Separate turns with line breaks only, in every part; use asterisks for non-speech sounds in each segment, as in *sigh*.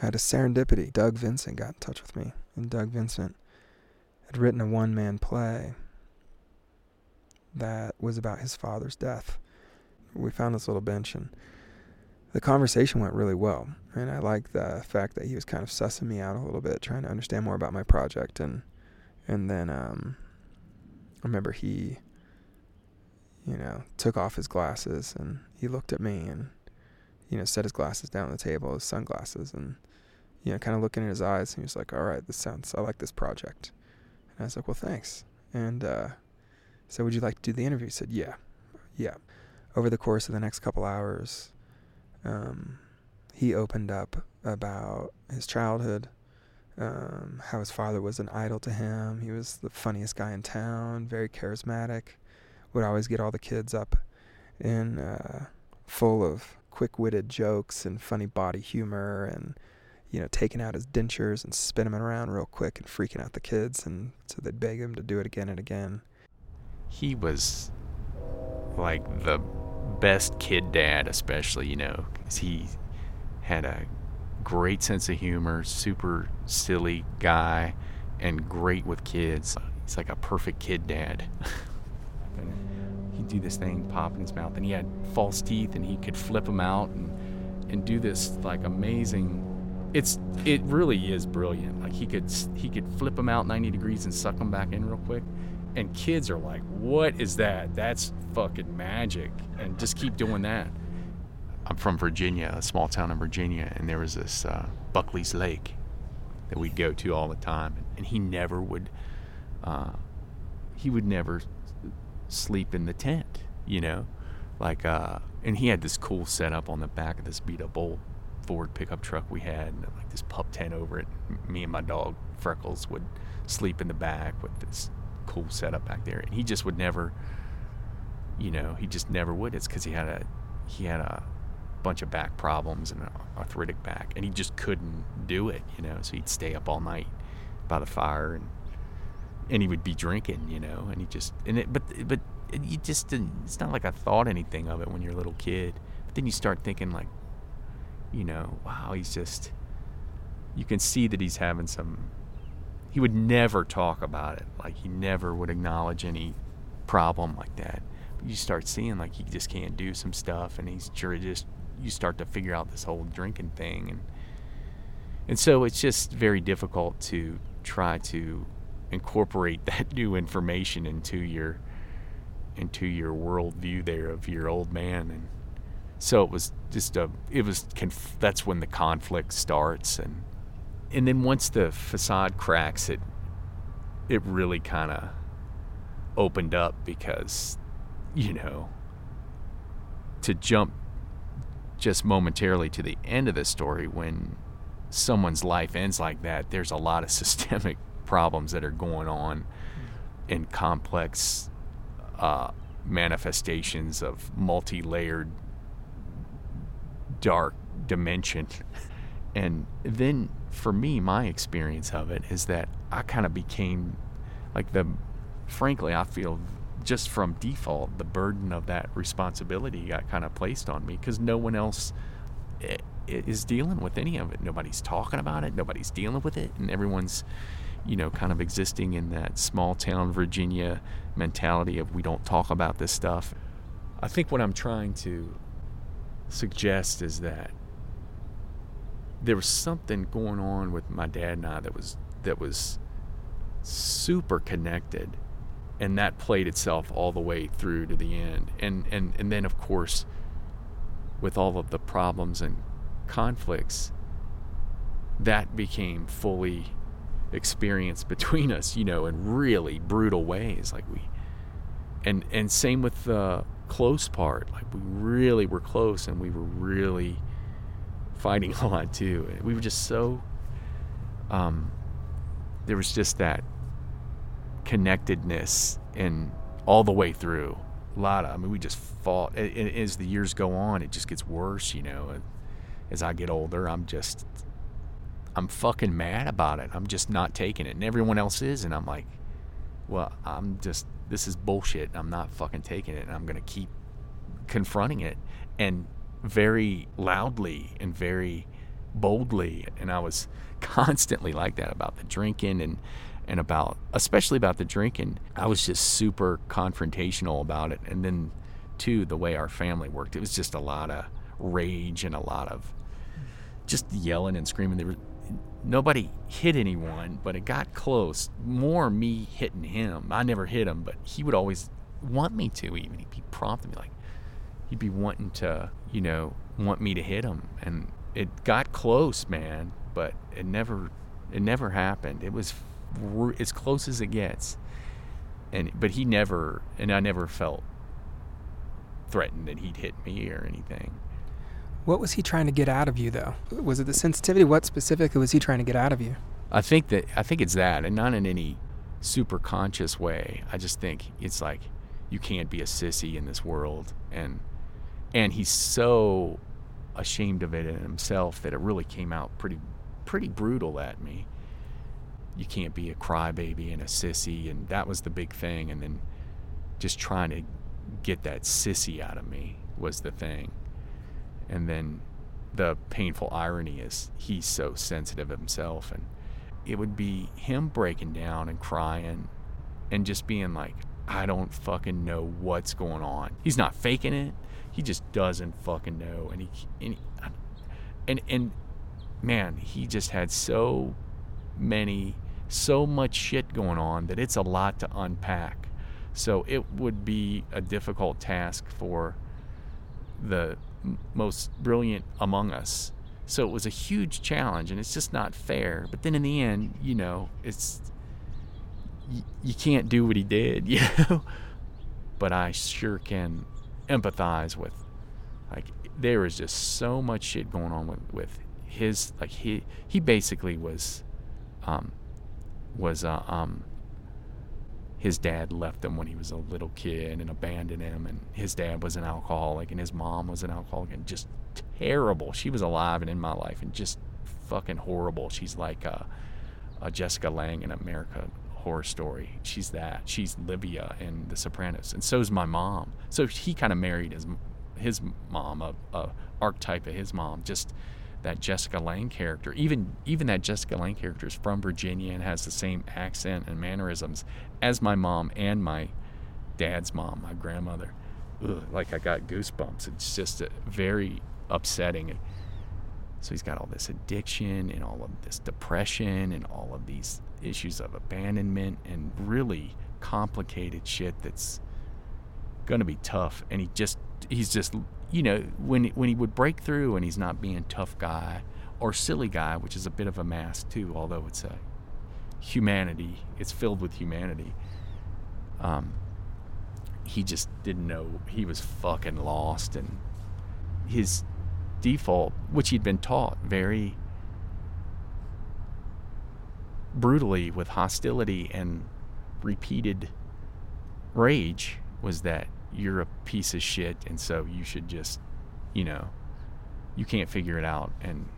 Had a serendipity. Doug Vincent got in touch with me, and Doug Vincent had written a one man play that was about his father's death. We found this little bench, and the conversation went really well. And I liked the fact that he was kind of sussing me out a little bit, trying to understand more about my project. And and then um, I remember he, you know, took off his glasses and he looked at me and, you know, set his glasses down on the table, his sunglasses, and, you know, kind of looking in his eyes. And he was like, "All right, this sounds. I like this project." And I was like, "Well, thanks." And uh, so, would you like to do the interview? He said, "Yeah, yeah." Over the course of the next couple hours, um, he opened up about his childhood, um, how his father was an idol to him. He was the funniest guy in town, very charismatic, would always get all the kids up in uh, full of quick-witted jokes and funny body humor and you know taking out his dentures and spinning them around real quick and freaking out the kids and so they'd beg him to do it again and again
he was like the best kid dad, especially, you know, because he had a great sense of humor, super silly guy, and great with kids. He's like a perfect kid dad. *laughs* he'd do this thing, pop in his mouth, and he had false teeth, and he could flip them out and and do this like amazing. It's it really is brilliant. Like he could he could flip them out 90 degrees and suck them back in real quick and kids are like, "What is that? That's fucking magic!" And just keep doing that. I'm from Virginia, a small town in Virginia, and there was this uh, Buckley's Lake that we'd go to all the time, and he never would. Uh, he would never sleep in the tent, you know, like. Uh, and he had this cool setup on the back of this beat up old Ford pickup truck we had, like this pup tent over it. Me and my dog Freckles would sleep in the back with this cool setup back there. And he just would never, you know, he just never would. It's because he had a he had a bunch of back problems and an arthritic back, and he just couldn't do it, you know. So he'd stay up all night by the fire, and and he would be drinking, you know, and he just and it, but but you just didn't. It's not like I thought anything of it when you're a little kid. But then you start thinking like, you know, wow, he's just. You can see that he's having some he would never talk about it. Like he never would acknowledge any problem like that. But you start seeing like he just can't do some stuff, and he's just you start to figure out this whole drinking thing, and and so it's just very difficult to try to incorporate *laughs* that new information into your into your worldview there of your old man and so it was just a it was conf- that's when the conflict starts and and then once the facade cracks, it it really kind of opened up because you know to jump just momentarily to the end of the story when someone's life ends like that there's a lot of *laughs* systemic problems that are going on in complex uh, manifestations of multi-layered dark dimension and then for me, my experience of it is that I kind of became like the, frankly, I feel just from default, the burden of that responsibility got kind of placed on me because no one else eh, is dealing with any of it. Nobody's talking about it, nobody's dealing with it, and everyone's, you know, kind of existing in that small town Virginia mentality of we don't talk about this stuff. I think what I'm trying to suggest is that there was something going on with my dad and I that was that was super connected and that played itself all the way through to the end. And and and then of course with all of the problems and conflicts that became fully experienced between *laughs* us you know in really brutal ways. Like we and and same with the close part like we really were close and we were really fighting *laughs* a lot too. We were just so. Um, there was just that connectedness and all the way through. A lot of, I mean, we just fought. And as the years go on, it just gets worse, you know. And As I get older, I'm just, I'm fucking mad about it. I'm just not taking it. And everyone else is. And I'm like, well, I'm just, this is bullshit. I'm not fucking taking it. And I'm going to keep confronting it. And very loudly and very boldly. And I was *laughs* constantly like that about the drinking and and about especially about the drinking. I was just super confrontational about it. And then too the way our family worked, it was just a lot of rage and a lot of just yelling and screaming. There was nobody hit anyone, but it got close. More me hitting him. I never hit him, but he would always want me to. Even he'd be prompting me like he'd be wanting to, you know, want me to hit him, and it got close, man. But it never, it never happened. It was as close as it gets, and but he never, and I never felt threatened that he'd hit me or anything.
What was he trying to get out of you, though? Was it the sensitivity? What specifically was he trying to get out of you?
I think that I think it's that, and not in any super conscious way. I just think it's like you can't be a sissy in this world, and and he's so ashamed of it in himself that it really came out pretty pretty brutal at me. You can't be a crybaby and a sissy, and that was the big thing. And then just trying to get that sissy out of me was the thing. And then the painful irony is he's so sensitive himself and it would be him breaking down and crying and just being like I don't fucking know what's going on. He's not faking it. He just doesn't fucking know and he and and, and man, he just had so many so much shit going on that it's a lot to unpack. So it would be a difficult task for the most brilliant among us. So it was a huge challenge, and it's just not fair. But then in the end, you know, it's you, you can't do what he did, *laughs* you know. But I sure can empathize with, like, there is just so much shit going on with with his like he he basically was, um, was uh, um his dad left him when he was a little kid and abandoned him and his dad was an alcoholic and his mom was an alcoholic and just terrible. She was alive and in my life and just fucking horrible. She's like a, a jessica lange in america horror story. She's that. She's livia in the sopranos and so's my mom. So he kind of married his his mom a, a archetype of his mom. Just that Jessica Lange character. Even even that Jessica Lange character is from Virginia and has the same accent and mannerisms as my mom and my dad's mom, my grandmother. Ugh, like I got goosebumps. It's just very upsetting. So he's got all this addiction and all of this depression and all of these issues of abandonment and really complicated shit that's going to be tough. And he just he's just you know, when when he would break through and he's not being tough guy or silly guy, which is a bit of a mask too, although it's a humanity, it's filled with humanity. Um, he just didn't know he was fucking lost, and his default, which he'd been taught very brutally with hostility and repeated rage, was that you're a piece of shit and so you should just you know you can't figure it out and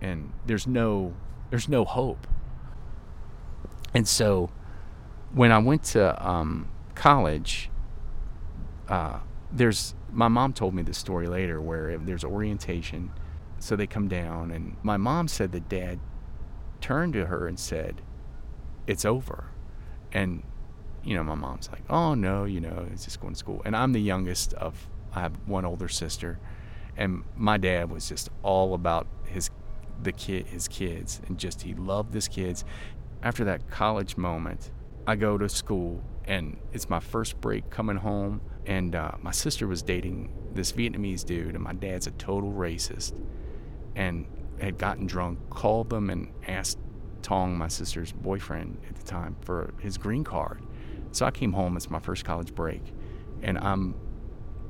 and there's no there's no hope. And so when i went to um, college uh, there's my mom told me this story later where there's orientation. So they come down and my mom said that dad turned to her and said it's over. And you know, my mom's like, oh no, you know, it's just going to school. And I'm the youngest of, I have one older sister, and my dad was just all about his, the kid, his kids, and just he loved his kids. After that college moment, I go to school, and it's my first break coming home, and uh, my sister was dating this Vietnamese dude, and my dad's a total racist, and had gotten drunk, called them, and asked Tong, my sister's boyfriend at the time, for his green card so I came home. It's my first college break, and I'm,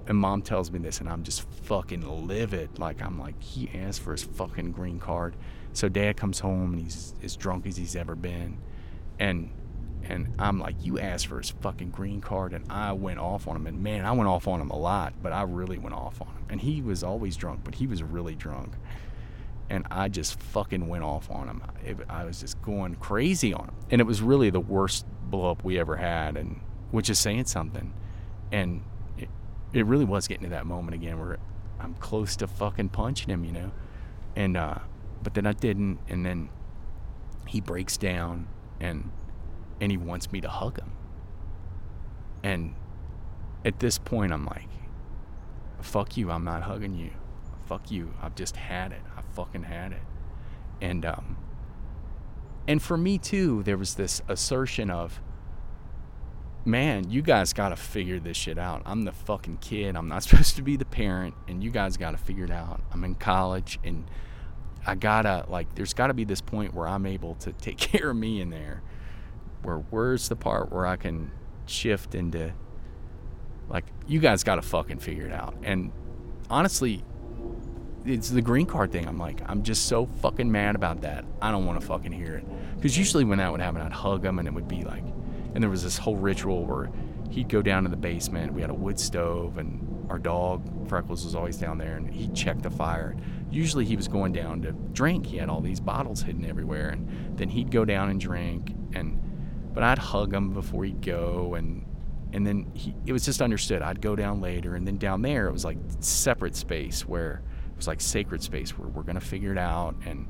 and mom tells me this, and I'm just fucking livid. Like I'm like he asked for his fucking green card. So dad comes home and he's as drunk as he's ever been, and and I'm like, you asked for his fucking green card, and I went off on him. And man, I went off on him a lot, but I really went off on him. And he was always drunk, but he was really drunk. And I just fucking went off on him. It, I was just going crazy on him. And it was really the worst blow up we ever had, and which is saying something. And it, it really was getting to that moment again where I'm close to fucking punching him, you know. and uh, but then I didn't, and then he breaks down and and he wants me to hug him. And at this point, I'm like, fuck you, I'm not hugging you. Fuck you, I've just had it. Fucking had it. And um, and for me too, there was this assertion of, man, you guys got to figure this shit out. I'm the fucking kid. I'm not *laughs* supposed to be the parent, and you guys got to figure it out. I'm in college, and I gotta like. There's got to be this point where I'm able to *laughs* take care of me in there. Where where's the part where I can shift into like you guys got to fucking figure it out. And honestly, it's the green card thing. I'm like, I'm just so fucking mad about that. I don't want to fucking hear it. Because usually when that would happen, I'd hug him and it would be like, and there was this whole ritual where he'd go down to the basement. We had a wood stove and our dog, Freckles, was always down there and he'd check the fire. Usually he was going down to drink. He had all these bottles hidden everywhere. And then he'd go down and drink. And, but I'd hug him before he'd go and and then he, it was just understood i'd go down later and then down there it was like separate space where was like sacred space where we're to figure it out and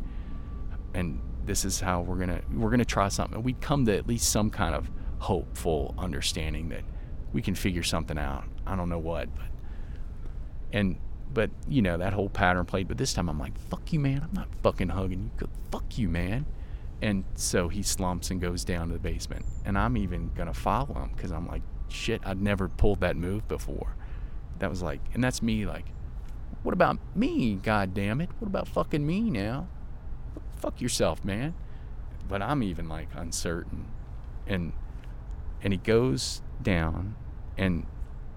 and this is how we're to we're to try something. We'd come to at least some kind of hopeful understanding that we can figure something out. I don't know what but and but you know that whole pattern played. But this time i'm like fuck you man. I'm not fucking hugging you. Fuck you man. And so he slumps and goes down to the basement. And i'm even gonna follow him because i'm like shit, I'd never pulled that move before. That was like, and that's me like, what about me, god damn it? What about fucking me now? Fuck yourself, man. But I'm even like uncertain. And and he goes down and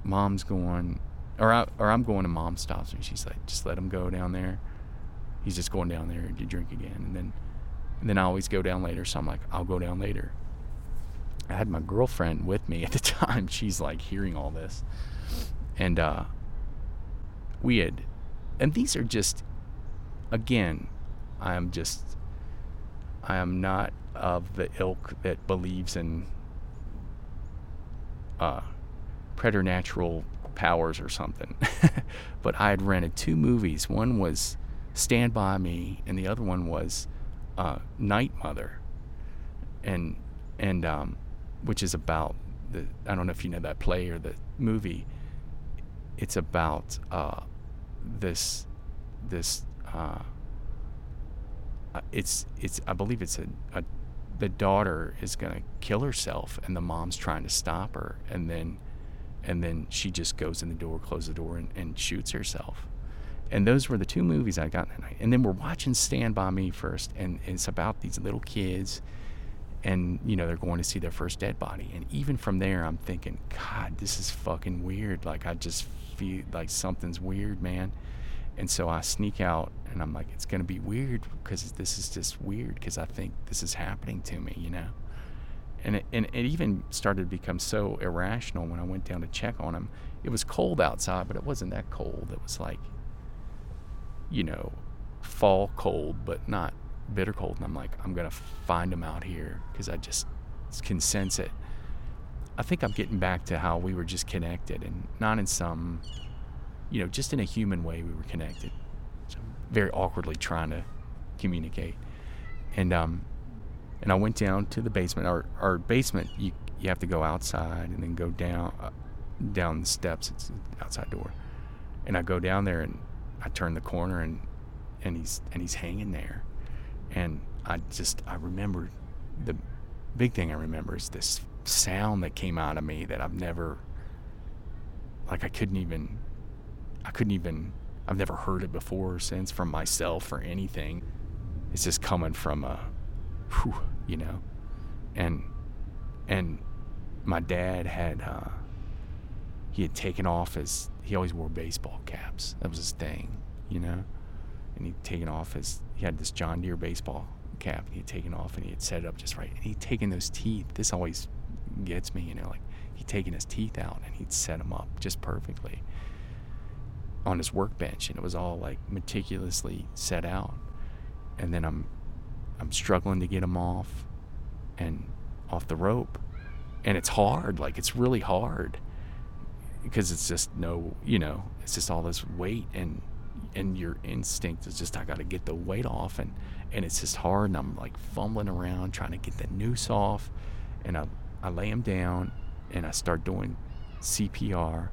mom's going or I, or I'm going and mom stops me. She's like, just let him go down there. He's just going down there to drink again. And then and then I always go down later. So I'm like, I'll go down later. I had my girlfriend with me at the *laughs* time. She's like hearing all this. And uh, we had, and these are just, again, I am just, I am not of the ilk that believes in uh, preternatural powers or something. *laughs* but I had rented two movies. One was Stand By Me, and the other one was uh, Night Mother. And, and, um, which is about the I don't know if you know that play or the movie. It's about uh, this this uh, uh, it's it's I believe it's a, a the daughter is gonna kill herself and the mom's trying to stop her and then and then she just goes in the door, closes the door and, and shoots herself. And those were the two movies I got that night. And then we're watching Stand By Me first and it's about these little kids and you know they're going to see their first dead body and even from there i'm thinking god this is fucking weird like i just like something's weird man. And so i sneak out and i'm like it's going to be weird because this is just weird because i think this is happening to me you know? And it, and it even started to become so irrational when i went down to check on him. It was cold outside but it wasn't that cold. It was like you know fall cold but not bitter cold. And I'm like, I'm gonna find him out here because I just can sense it. I think I'm getting back to how we were just connected and not in some, you know, just in a human way we were connected. So very awkwardly trying to communicate, and um, and I went down to the basement. Our our basement, you you have to go outside and then go down uh, down the steps. It's outside door, and I go down there and I turn the corner and and he's and he's hanging there and I just I remember the big thing I remember is this sound that came out of me that I've never like I couldn't even I couldn't even I've never heard it before or since from myself or anything. It's just coming from a whew, you know. And and my dad had uh he had taken off his he always wore baseball caps. That was his thing, you know and he'd taken off his he had this John Deere baseball cap and he'd taken off and he had set it up just right. And he'd taken those teeth. This always gets me you know like he'd taken his teeth out and he'd set them up just perfectly on his workbench and it was all like meticulously set out. And then I'm I'm struggling to get him off and off the rope. And it's hard like it's really hard because it's just no you know it's just all this weight and and your instinct is just I got to get the weight off and and it's just hard and I'm like fumbling around trying to get the noose off and I I lay him down and I start doing CPR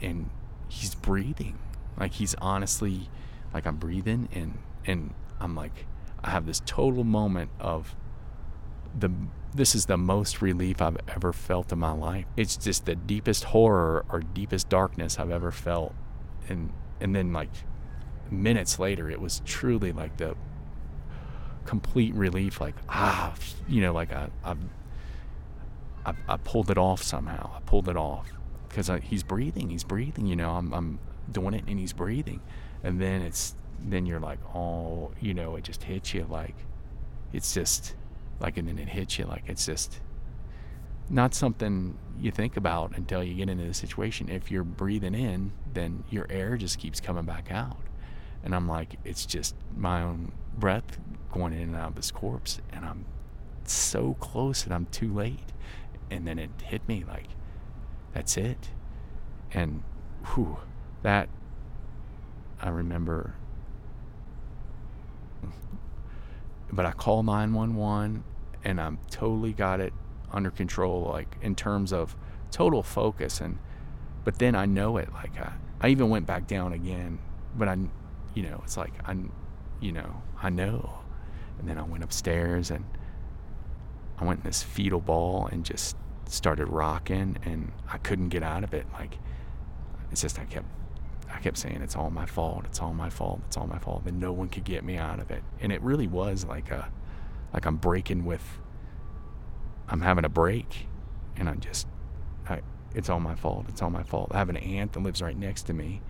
and he's breathing like he's honestly like I'm breathing and and I'm like I have this total moment of the this is the most relief I've ever felt in my life. It's just the deepest horror or deepest darkness I've ever felt. And and then like minutes later it was truly like the complete relief like ah you know like I I I, pulled it off somehow. I pulled it off because he's breathing. He's breathing. You know, I'm I'm doing it and he's breathing. And then it's then you're like, oh, you know, it just hits you like it's just like and then it hits you like it's just not something you think about until you get into the situation. If you're breathing in, then your air just keeps coming back out. And I'm like, it's just my own breath going in and out of this corpse. And I'm so close and I'm too late. And then it hit me like, that's it. And whew, that I remember but I call 911 and I'm totally got it under control, like in terms of total focus. And, but then I know it. Like I, I even went back down again, but I, you know, it's like I, you know, I know. And then I went upstairs and I went in this fetal ball and just started rocking and I couldn't get out of it. Like, it's just, I kept I kept saying it's all my fault. It's all my fault. It's all my fault. And no one could get me out of it. And it really was like a, like I'm breaking with. I'm having a break, and I'm just, I, it's all my fault. It's all my fault. I have an aunt that lives right next to me,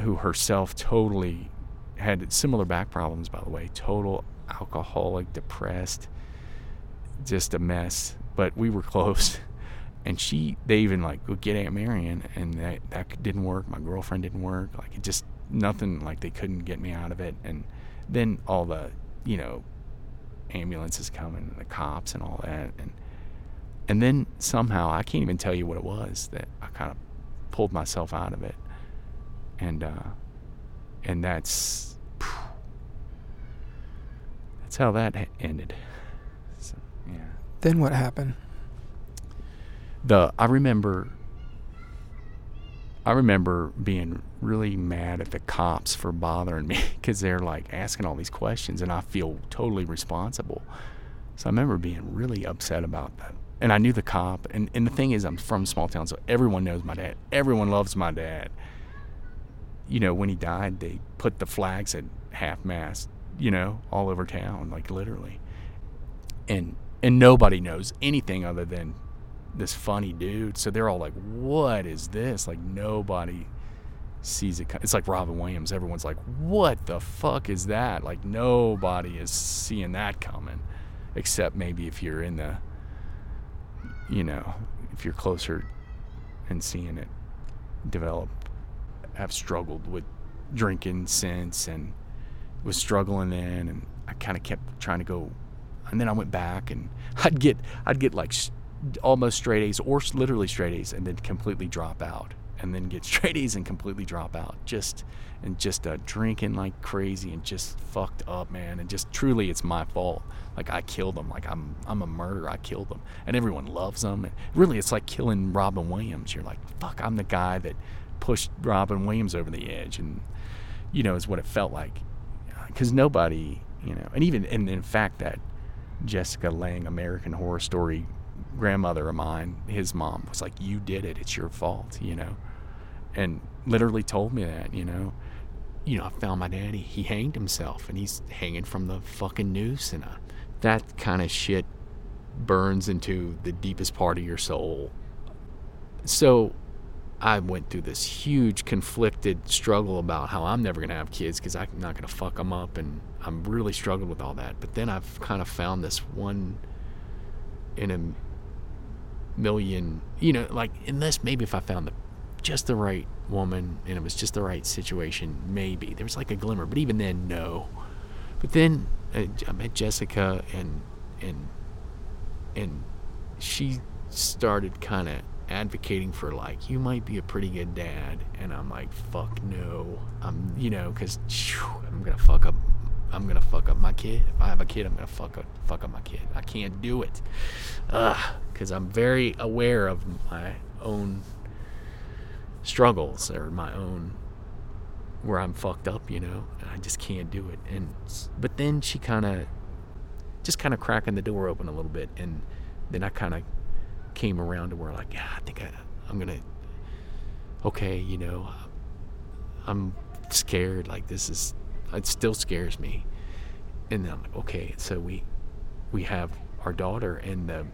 who herself totally had similar back problems. By the way, total alcoholic, depressed, just a mess. But we were *laughs* close and she they even like go get Aunt Marion and that that didn't work. My girlfriend didn't work. Like it just nothing like they couldn't get me out of it. And then all the you know ambulances coming and the cops and all that and and then somehow I can't even tell you what it was that I kind of pulled myself out of it. And uh and that's that's how that ended. So, yeah.
Then what happened?
the I remember I remember being really mad at the cops for bothering me *laughs* because they're like asking all these questions and I feel totally responsible. So I remember being really upset about that. And I knew the cop. And, and the thing is, I'm from a small town, so everyone knows my dad. Everyone loves my dad. You know, when he died, they put the flags at half mast, you know, all over town, like literally. And and nobody knows anything other than this funny dude. So they're all like, "What is this?" Like nobody sees it. It's like Robin Williams. Everyone's like, "What the fuck is that?" Like nobody is seeing that coming, except maybe if you're in the, you know, if you're closer and seeing it develop. Have struggled with drinking since and was struggling then, and I kind of kept trying to go. And then I went back, and *laughs* I'd get I'd get like almost straight A's or literally straight A's and then completely drop out and then get *laughs* straight A's and completely drop out just and just uh, drinking like crazy and just fucked up man and just truly it's my fault like I killed them like I'm I'm a murderer I killed them and everyone loves them and really it's like killing Robin Williams you're like fuck I'm the guy that pushed Robin Williams over the edge and you know is what it felt like because nobody you know and even and in fact that Jessica Lange American Horror Story grandmother of mine, his mom was like, "You did it. It's your fault," you know, and literally told me that, you know. You know, I found my daddy. He hanged himself, and he's hanging from the fucking noose, and uh, that kind of shit burns into the deepest part of your soul. So, I went through this huge conflicted struggle about how I'm never gonna have kids because I'm not gonna fuck them up, and I'm really struggling with all that. But then I've kind of found this one in a million, you know, like unless maybe if I found the just the right woman and it was just the right situation, maybe there was like a glimmer. But even then, no. But then uh, I met Jessica and and and she started kind of advocating for like you might be a pretty good dad and i'm like fuck no. I'm you know because i'm gonna fuck up i'm gonna fuck up my kid. If i have a kid i'm gonna fuck up fuck up my kid. I can't do it. Because i'm very aware of my own struggles or my own where i'm fucked up you know and i just can't do it. And but then she kind of just kind of cracking the door open a little bit and then i kind of came around to where like, yeah, I think I, I'm gonna. Okay, you know, I'm scared. Like this is, it still scares me. And then I'm like, okay, so we, we have our daughter, and the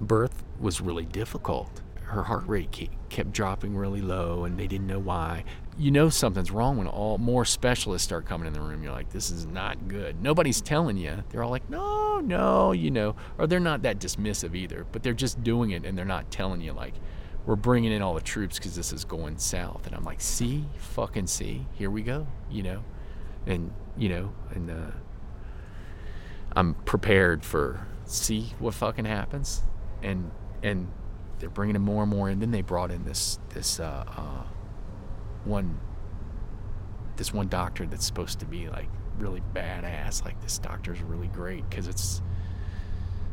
birth was really difficult. Her heart rate kept dropping really low, and they didn't know why you know something's wrong when all more specialists start coming in the room. You're like, this is not good. Nobody's telling you. They're all like, no, no, you know, or they're not that dismissive either, but they're just doing it and they're not telling you like, we're bringing in all the troops because this is going south. And I'm like, see, fucking see, here we go, you know, and you know, and uh, I'm prepared for see what fucking happens, and and they're bringing in more and more, and then they brought in this this. Uh, uh, one this one doctor that's supposed to be like really badass like this doctor's really great because it's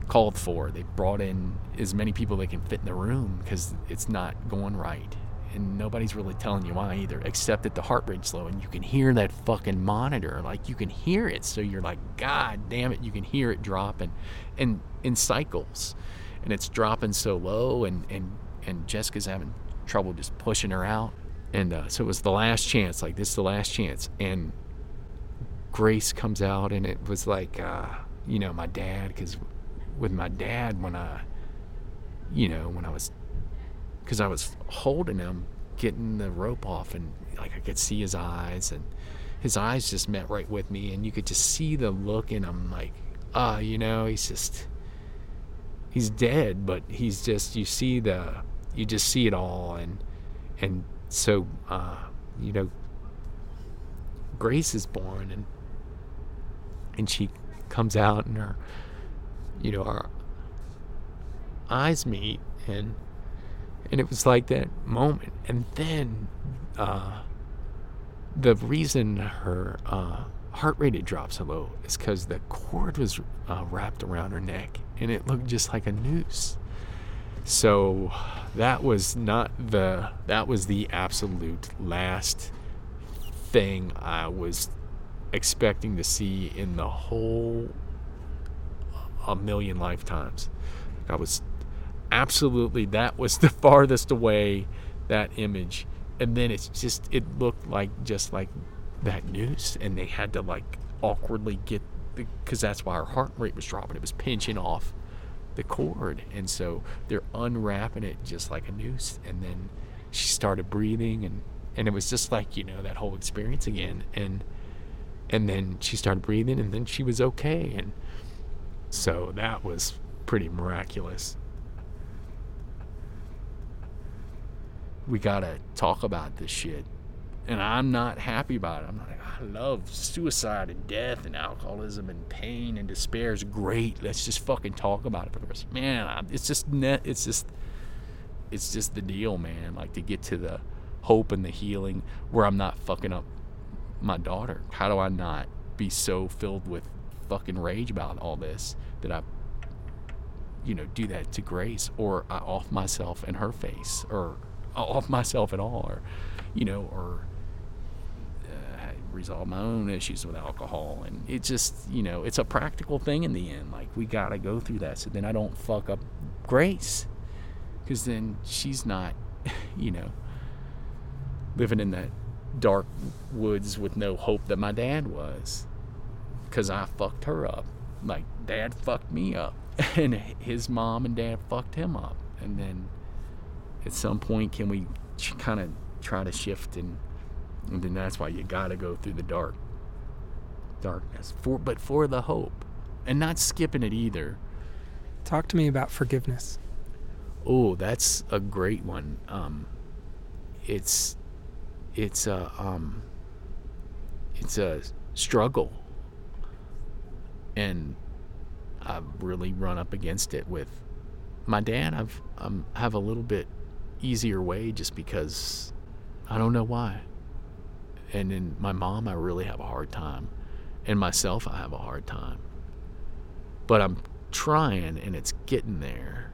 called for. They brought in as many people they can fit in the room because it's not going right. And nobody's really telling you why either except that the heart rate's low and you can hear that fucking monitor. Like you can hear it. So you're like god damn it you can hear it dropping and in cycles. And it's dropping so low and and and jessica's having trouble just pushing her out and uh, so it was the last chance like this is the last chance. And grace comes out and it was like uh, you know my dad because with my dad when i you know when i was because i was holding him getting the rope off and like i could see his eyes and his eyes just met right with me and you could just see the look in him like ah uh, you know he's just he's dead but he's just you see the you just see it all and and so uh, you know grace is born and and she comes out and her you know our eyes meet and and it was like that moment. And then uh, the reason her uh, heart rate had dropped so low is because the cord was uh, wrapped around her neck and it looked just like a noose so that was not the that was the absolute last thing I was expecting to see in the whole a million lifetimes. I was absolutely that was the *laughs* farthest away that image. And then it's just it looked like just like that noose and they had to like awkwardly get because that's why her heart rate was dropping. It was pinching off the cord. And so they're unwrapping it just like a noose. And then she started breathing and, and it was just like, you know, that whole experience again. And, and then she started breathing and then she was okay. And so that was pretty miraculous. We gotta talk about this shit. And I'm not happy about it. I'm like, I love suicide and death and alcoholism and pain and despair is great. Let's just fucking talk about it for the rest. Man, it's just net. It's just, it's just the deal, man. Like to get to the hope and the healing where I'm not fucking up my daughter. How do I not be so filled with fucking rage about all this that I, you know, do that to Grace or I off myself in her face or off myself at all or, you know, or resolve my own issues with alcohol. And it just you know it's a practical thing in the end. Like we gotta go through that. So then i don't fuck up grace because then she's not *laughs* you know living in that dark woods with no hope that my dad was because i fucked her up. Like dad fucked me up. *laughs* And his mom and dad fucked him up. And then at some point can we kind of try to shift and and then that's why you gotta go through the dark. Darkness. For but for the hope. And not skipping it either.
Talk to me about forgiveness.
Oh that's a great one. Um it's it's a um it's a struggle. And I've really run up against it with my dad, I've um, have a little bit easier way just because I don't know why. And in my mom, I really have a hard time, and myself, I have a hard time. But I'm trying, and it's getting there.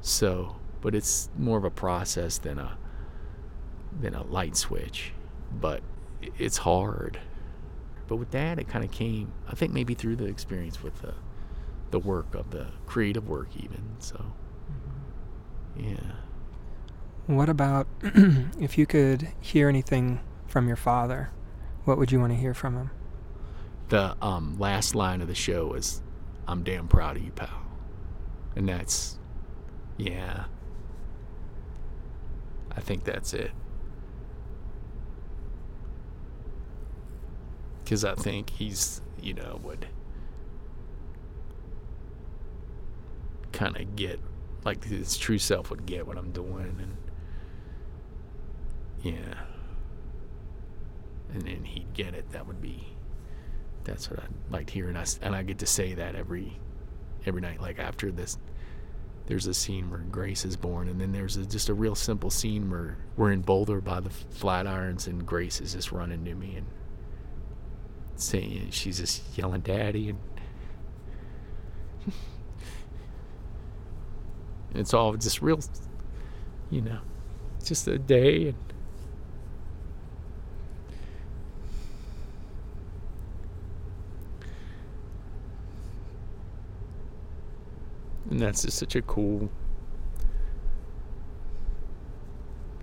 So, but it's more of a process than a than a light switch. But it's hard. But with dad, it kind of came. I think maybe through the experience with the the work of the creative work, even. So, mm-hmm. yeah.
What about *clears throat* if you could hear anything from your father? What would you want to hear from him?
The um, last line of the show is, "I'm damn proud of you, pal," and that's, yeah. I think that's it. Because I think he's, you know, would kind of get, like his true self would get what I'm doing, and yeah. And then he'd get it. That would be, that's what I'd like to hear, and and I get to say that every, every night. Like after this, there's a scene where Grace is born, and then there's a, just a real simple scene where we're in Boulder by the Flatirons, and Grace is just running to me and saying she's just yelling daddy and *laughs* it's all just real you know just a day and and that's just such a cool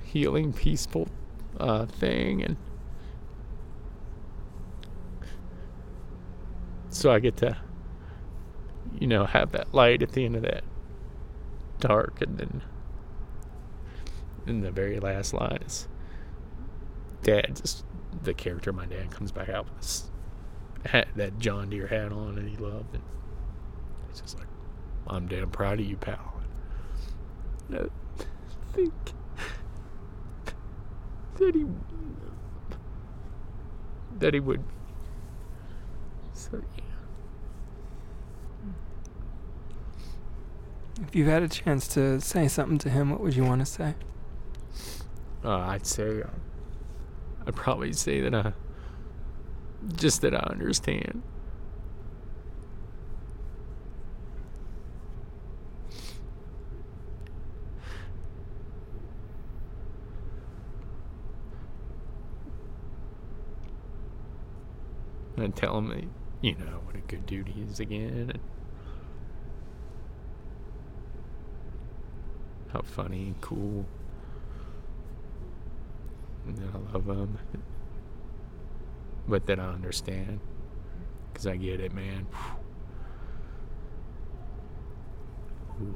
healing peaceful uh, thing and so I get to, you know, have that light at the end of that dark, and then in the very last line is dad, just the character, my dad comes back out with this hat, that John Deere hat on and he loved, it. he's just like, "I'm damn proud of you, pal." And I think that he that he would. So yeah.
If you had a chance to say something to him, what would you want to say?
Uh, I'd say, uh, I'd probably say that I, just that I understand. And tell him you know, what a good dude he is again, how funny and cool and that I love him. but that I understand because I get it, man. Ooh.